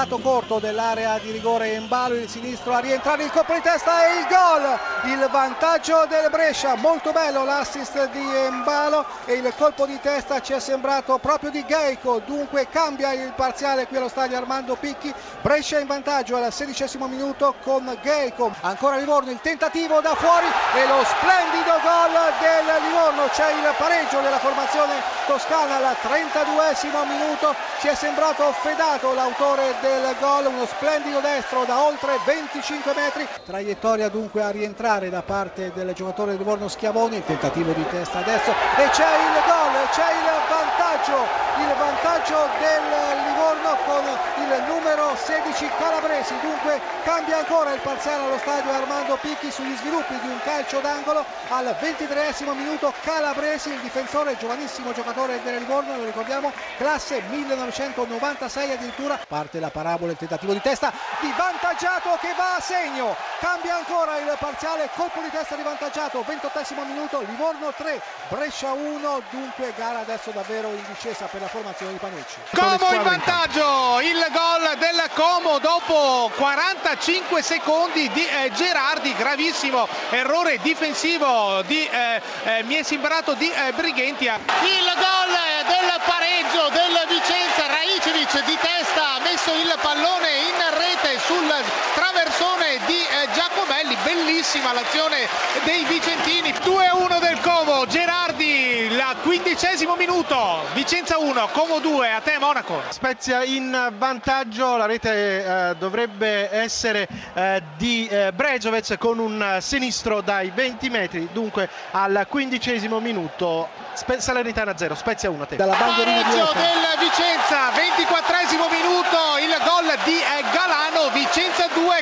Lato corto dell'area di rigore Embalo, il sinistro a rientrare il colpo di testa e il gol, il vantaggio del Brescia, molto bello l'assist di Embalo e il colpo di testa ci è sembrato proprio di Geico, dunque cambia il parziale qui allo stadio Armando Picchi, Brescia in vantaggio al sedicesimo minuto con Geico, ancora Livorno il tentativo da fuori e lo splendido gol del Livorno, c'è il pareggio della formazione toscana al 32esimo minuto, ci è sembrato fedato l'autore del gol, uno splendido destro da oltre 25 metri, traiettoria dunque a rientrare da parte del giocatore del Livorno Schiavoni, il tentativo di testa adesso e c'è il gol, c'è il vantaggio, il vantaggio del Livorno con il numero 16 Calabresi, dunque cambia ancora il parziale allo stadio Armando Picchi sugli sviluppi di un calcio d'angolo. Al 23 minuto Calabresi, il difensore giovanissimo giocatore del Livorno, lo ricordiamo, classe 1996 addirittura. Parte la parabola, il tentativo di testa di Vantaggiato che va a segno, cambia ancora il parziale, colpo di testa di Vantaggiato, 28 minuto, Livorno 3, Brescia 1, dunque gara adesso davvero in discesa per la formazione di Panucci. Como in vantaggio, il gol del Como dopo 45 secondi di eh, Gerardi, gravissimo errore difensivo di, eh, eh, mi è sembrato di Brighenti. Il gol del pareggio del Vicenza, Raicevic di testa ha messo il pallone in rete sul traversone di Giacomelli, bellissima l'azione dei Vicentini, 2-1 del Como, Gerardi, il quindicesimo minuto, Vicenza 1, Como 2, a te Monaco. Spezia in vantaggio, la rete eh, dovrebbe essere eh, di eh, Brezovic con un sinistro dai 20 metri, dunque al quindicesimo minuto Spe- Salernitana 0, Spezia 1 a te. Dalla bandierina di Pareggio del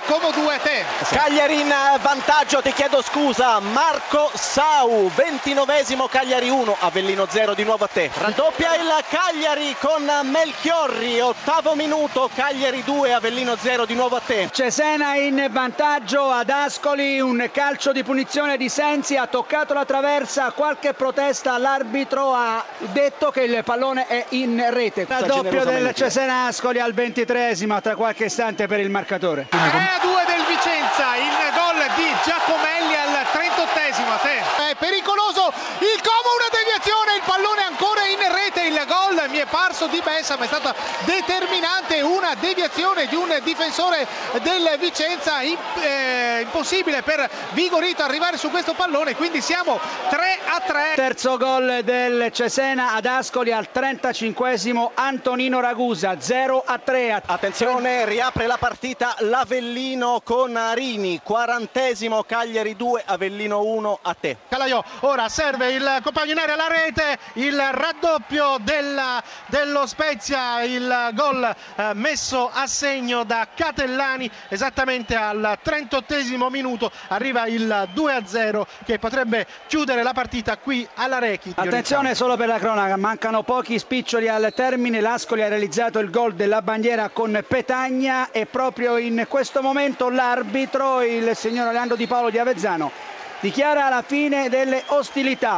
come due 2, te. Cagliari in vantaggio, ti chiedo scusa, Marco Sau, 29esimo Cagliari 1, Avellino 0 di nuovo a te. Raddoppia il Cagliari con Melchiorri, ottavo minuto, Cagliari 2, Avellino 0 di nuovo a te. Cesena in vantaggio ad Ascoli, un calcio di punizione di Sensi, ha toccato la traversa, qualche protesta, l'arbitro ha detto che il pallone è in rete. La doppia del Cesena Ascoli al 23 tra qualche istante per il marcatore. Eh, 3 a 2 del Vicenza, il gol di Giacomelli al 38esimo a te. È pericoloso il Como, una deviazione, il pallone ancora in rete, il gol mi è parso di Bessa, ma è stata determinante una deviazione di un difensore del Vicenza, eh, impossibile per Vigorito arrivare su questo pallone, quindi siamo 3 a 3. Terzo gol del Cesena ad Ascoli al 35esimo, Antonino Ragusa 0 a 3. Attenzione, riapre la partita l'Avellino con Arini, 40esimo Cagliari 2, Avellino 1 a te. Calaiò, ora serve il compagno in area alla rete, il raddoppio della, dello Spezia, il gol eh, messo a segno da Catellani esattamente al 38esimo minuto, arriva il 2 a 0 che potrebbe chiudere la partita qui alla Rechi. Attenzione solo per la cronaca, mancano pochi spiccioli al termine, l'Ascoli ha realizzato il gol della bandiera con Petagna e proprio in questo momento l'arbitro, il signor Leandro Di Paolo di Avezzano, dichiara la fine delle ostilità.